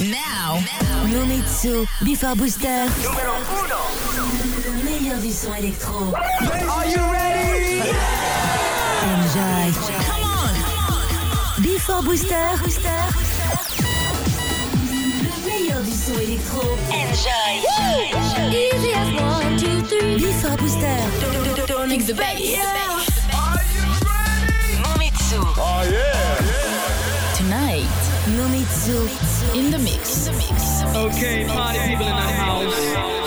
Now, Momitsu, Before Booster. Numéro 1. Le meilleur du son électro. Are you ready? Enjoy. Come on. Before Booster. Le meilleur du son électro. Enjoy. Easy as one, two, three. Before Booster. Don't mix the bass. Are you ready? Momitsu. Oh yeah. In the mix. Okay, party people in the house.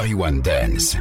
Paris One Dance.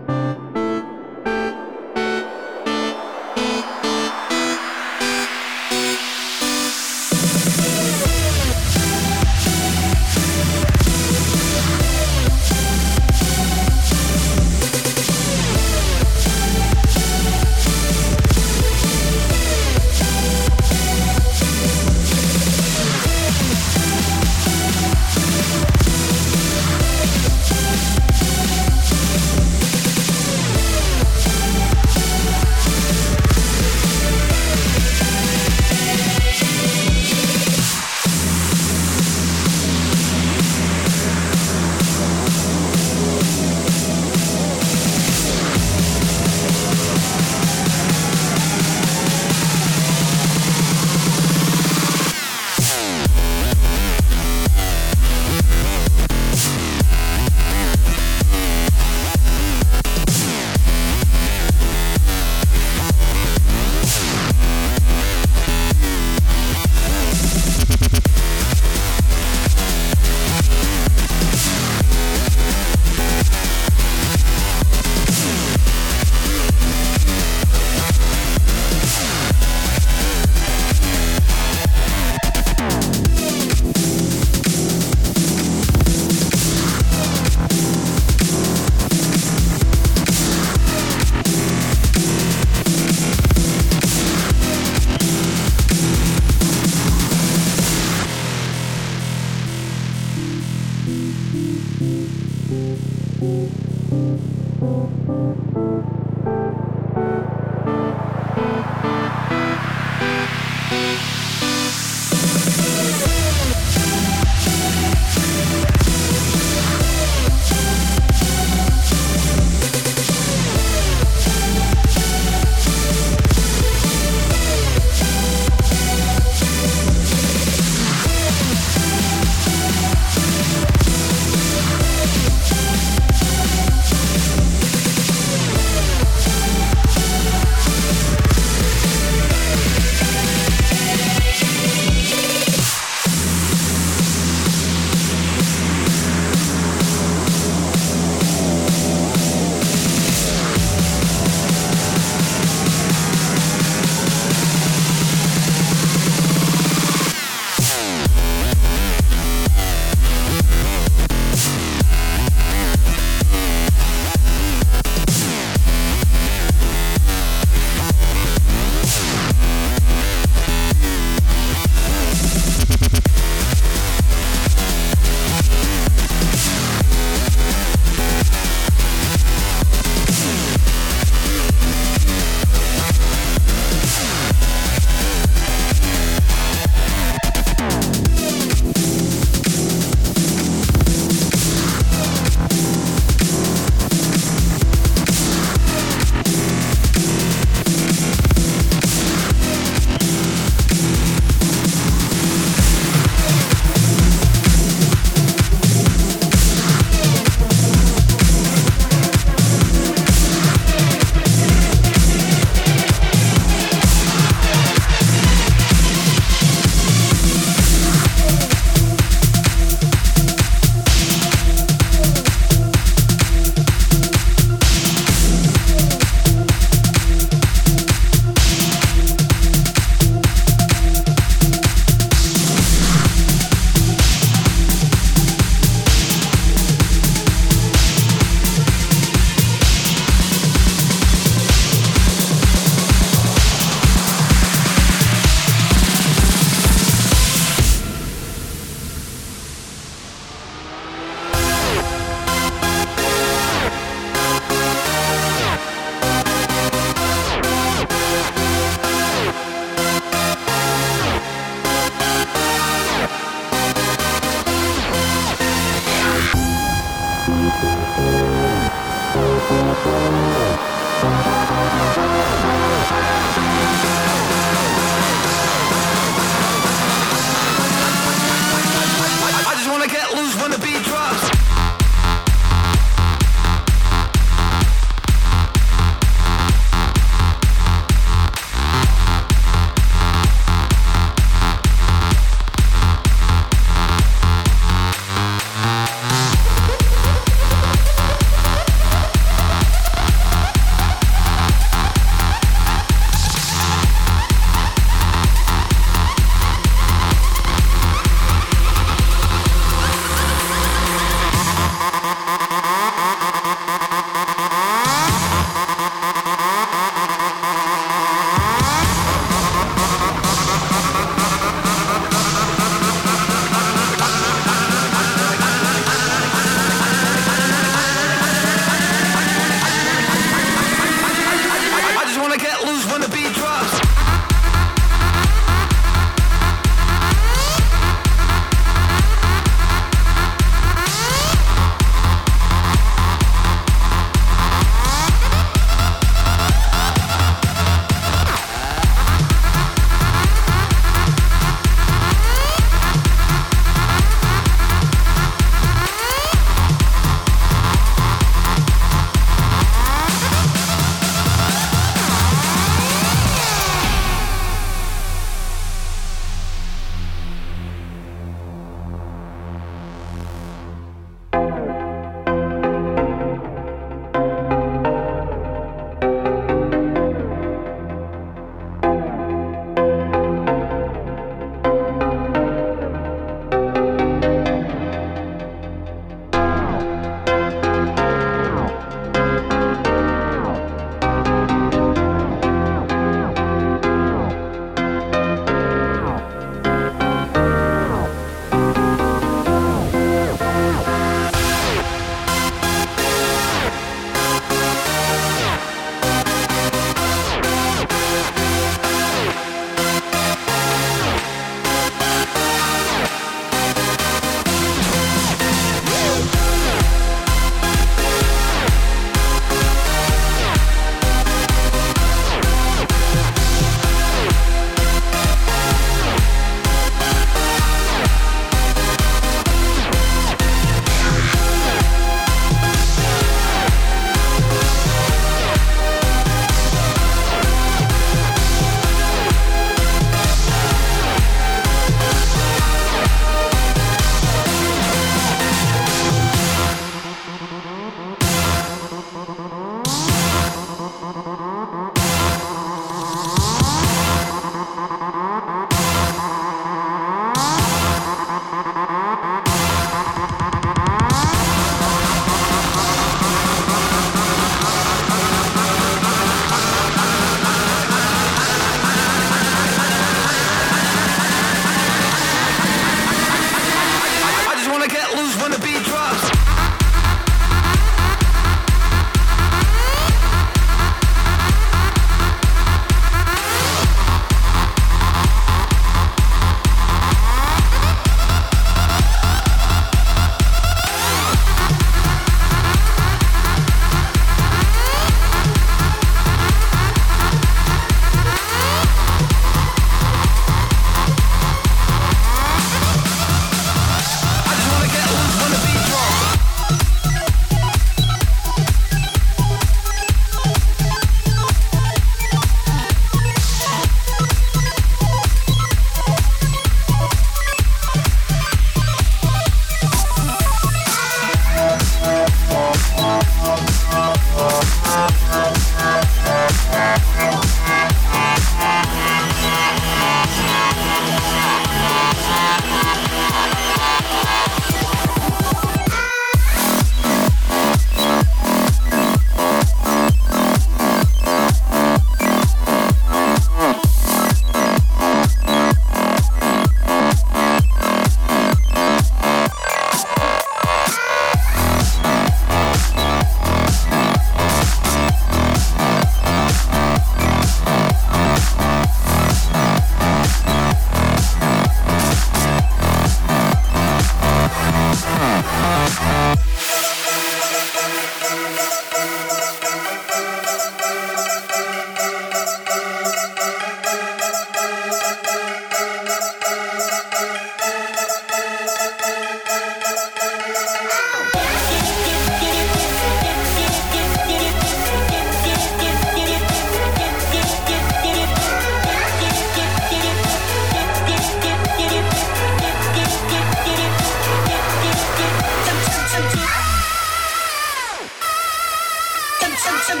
some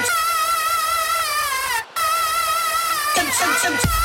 some some some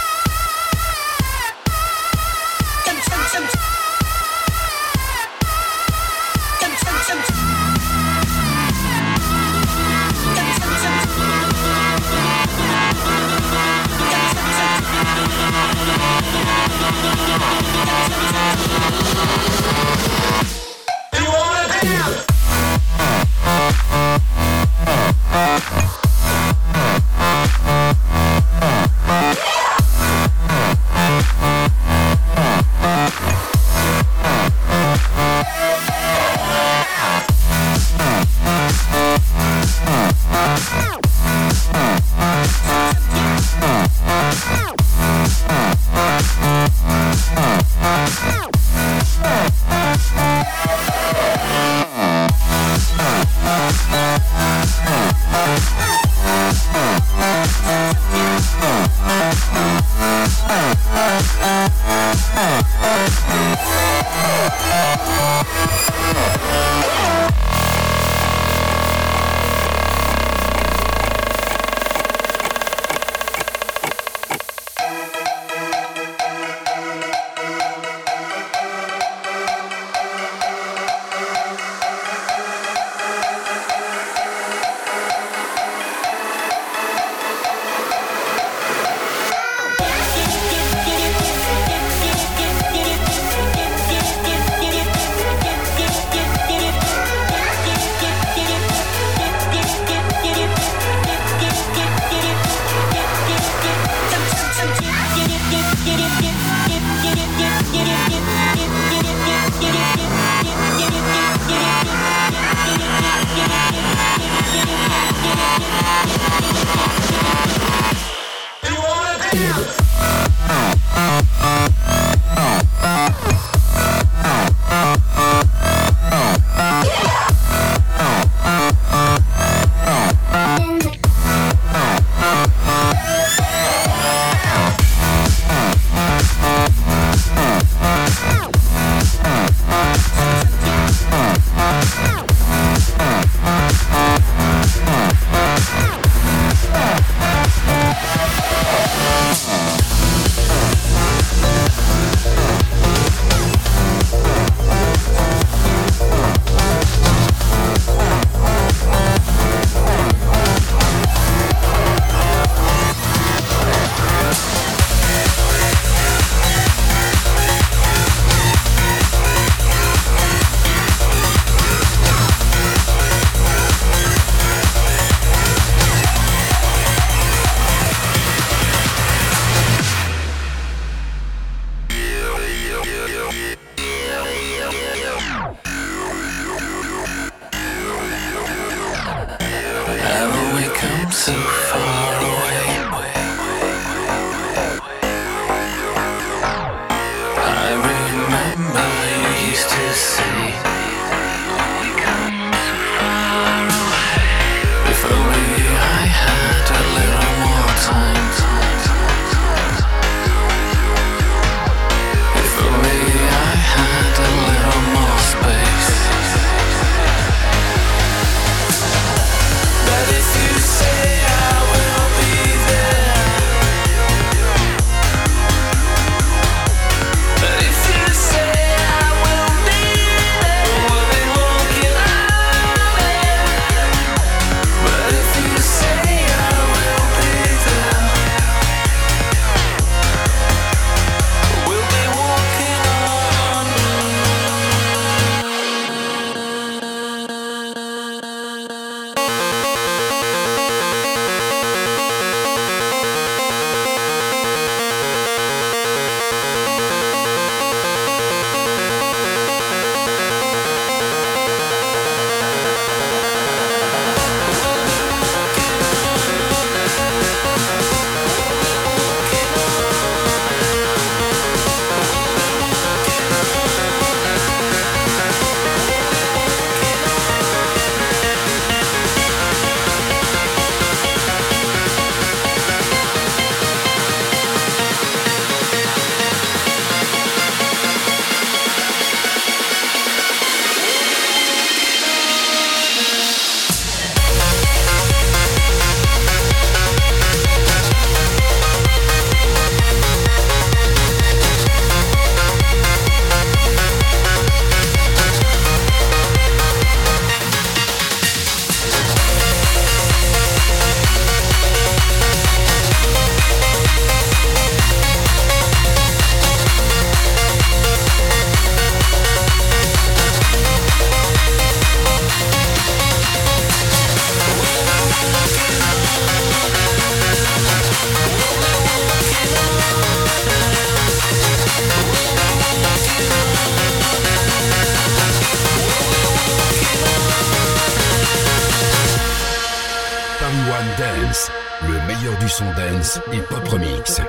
Le meilleur du son dance et pop remix.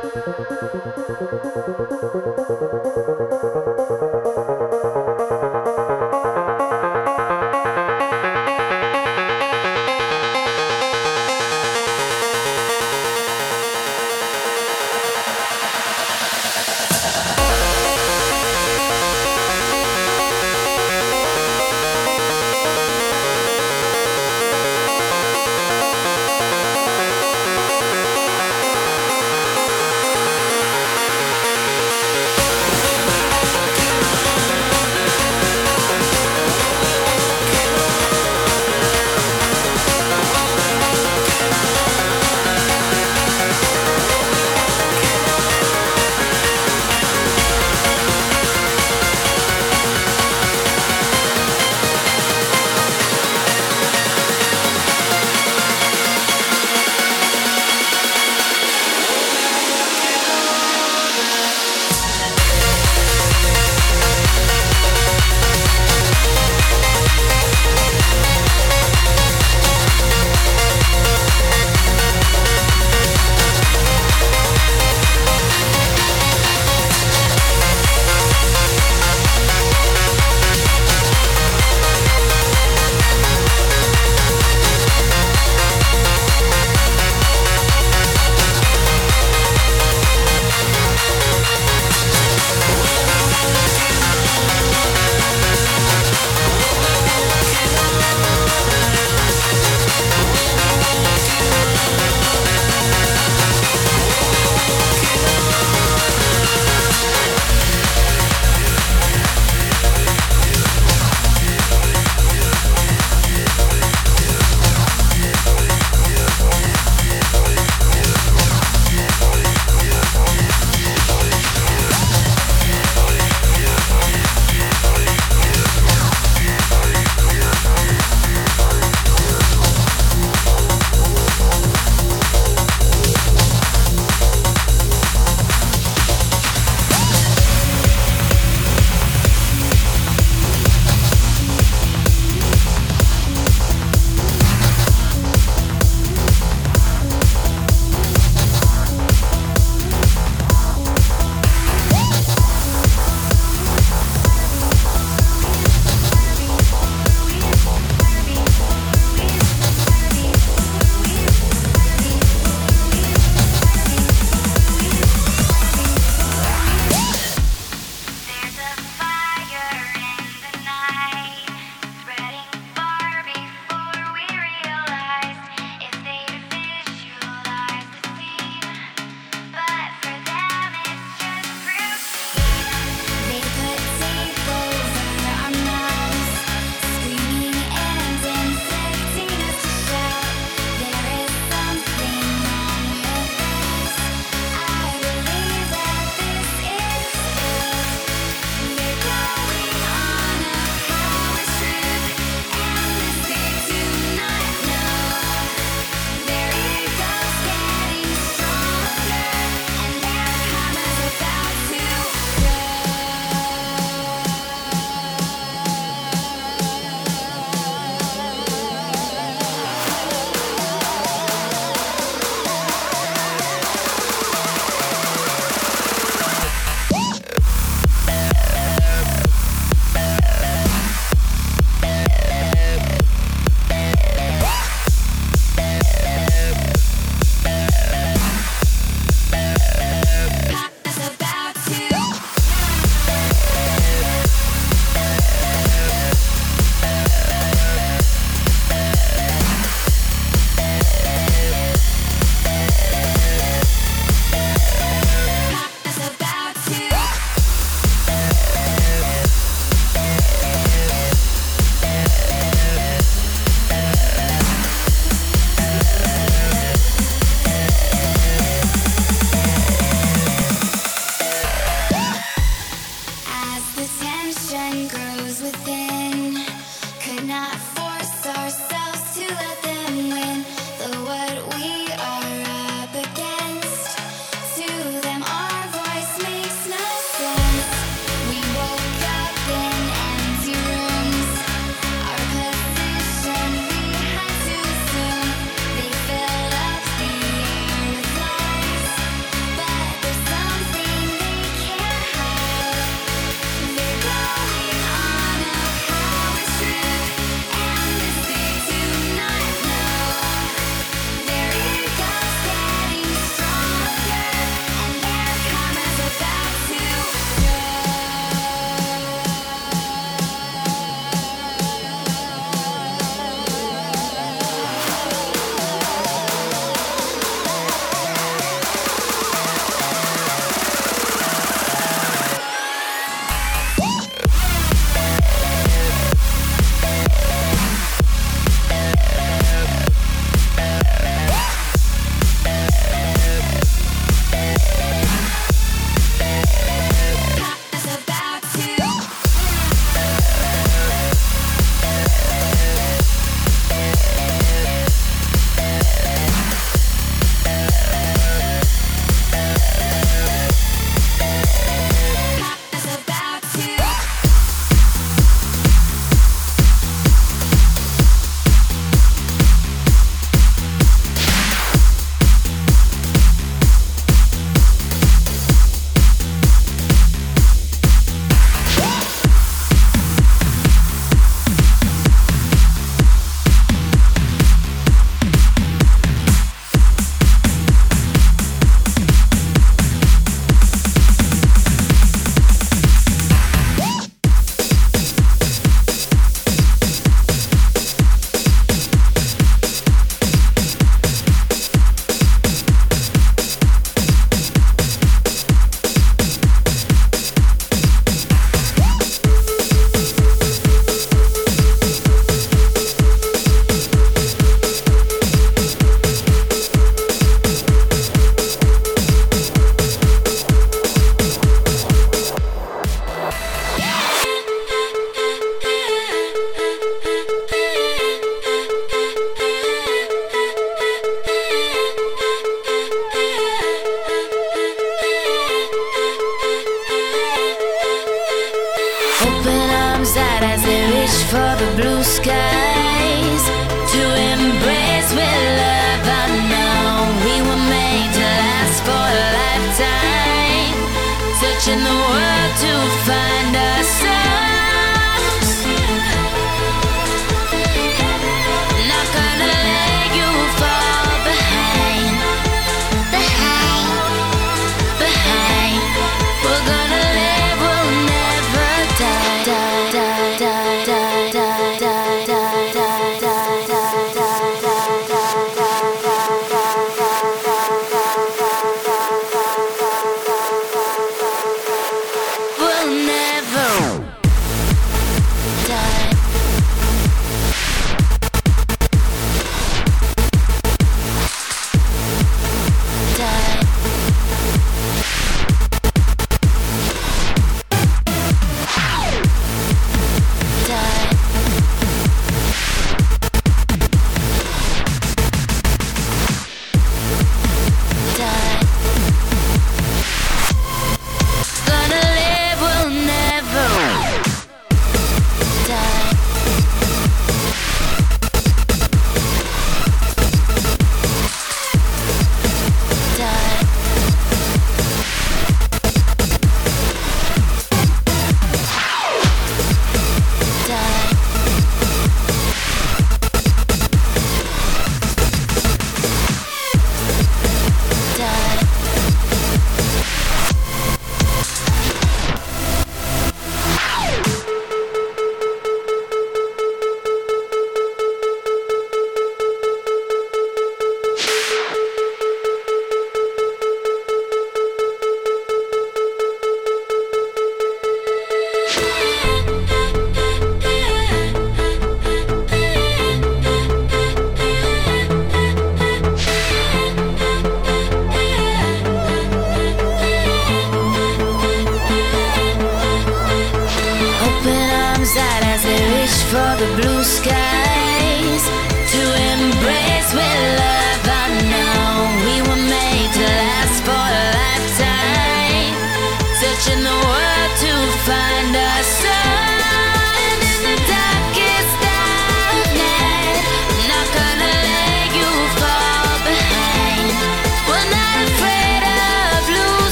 Find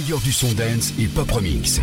meilleur du son dance et pop remix.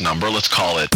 Number, let's call it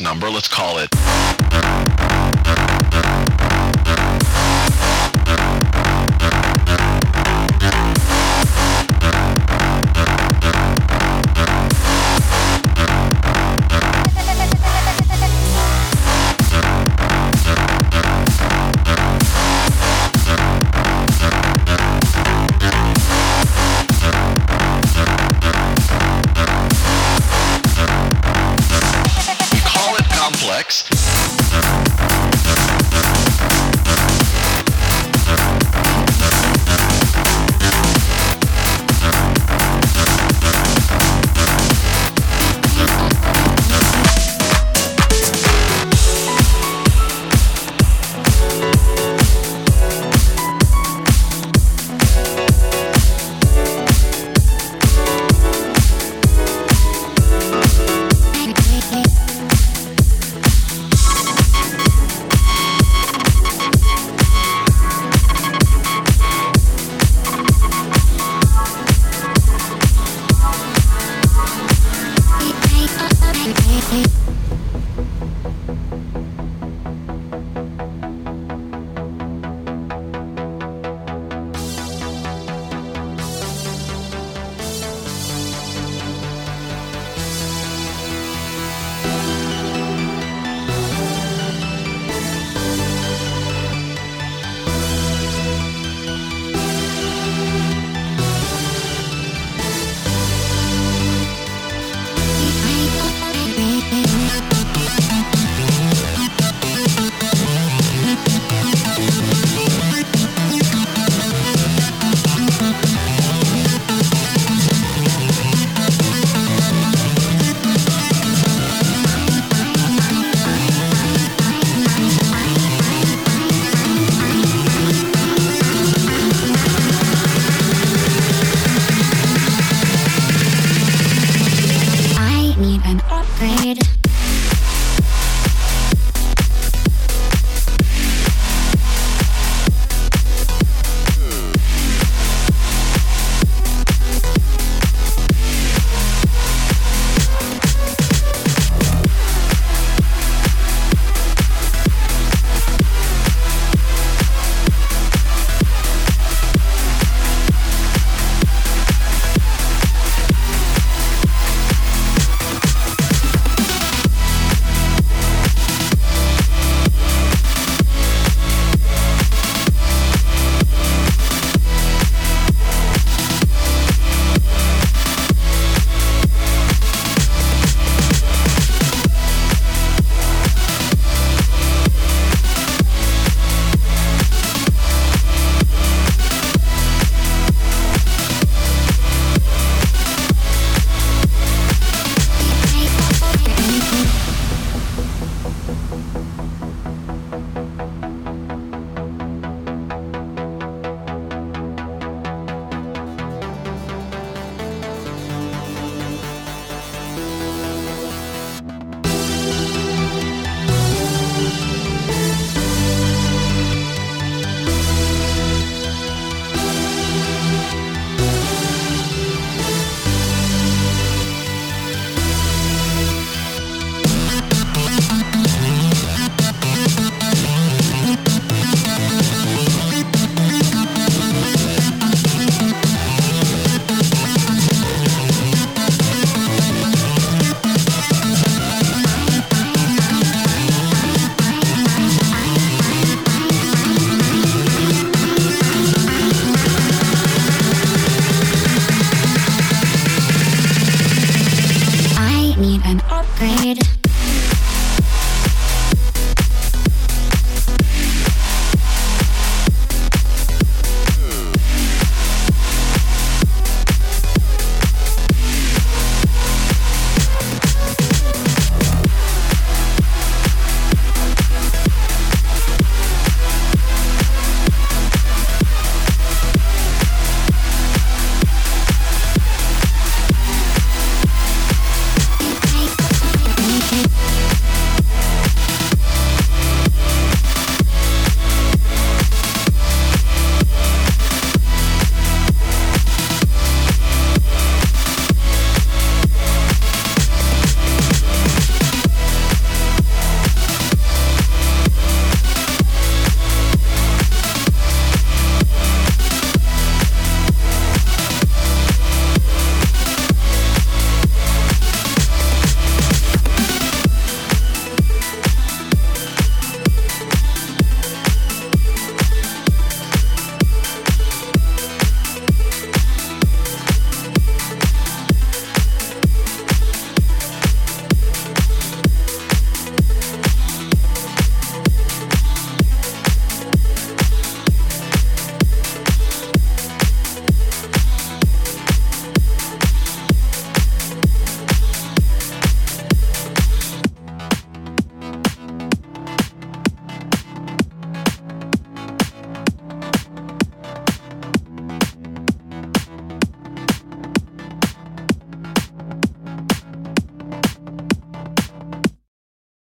number, let's call it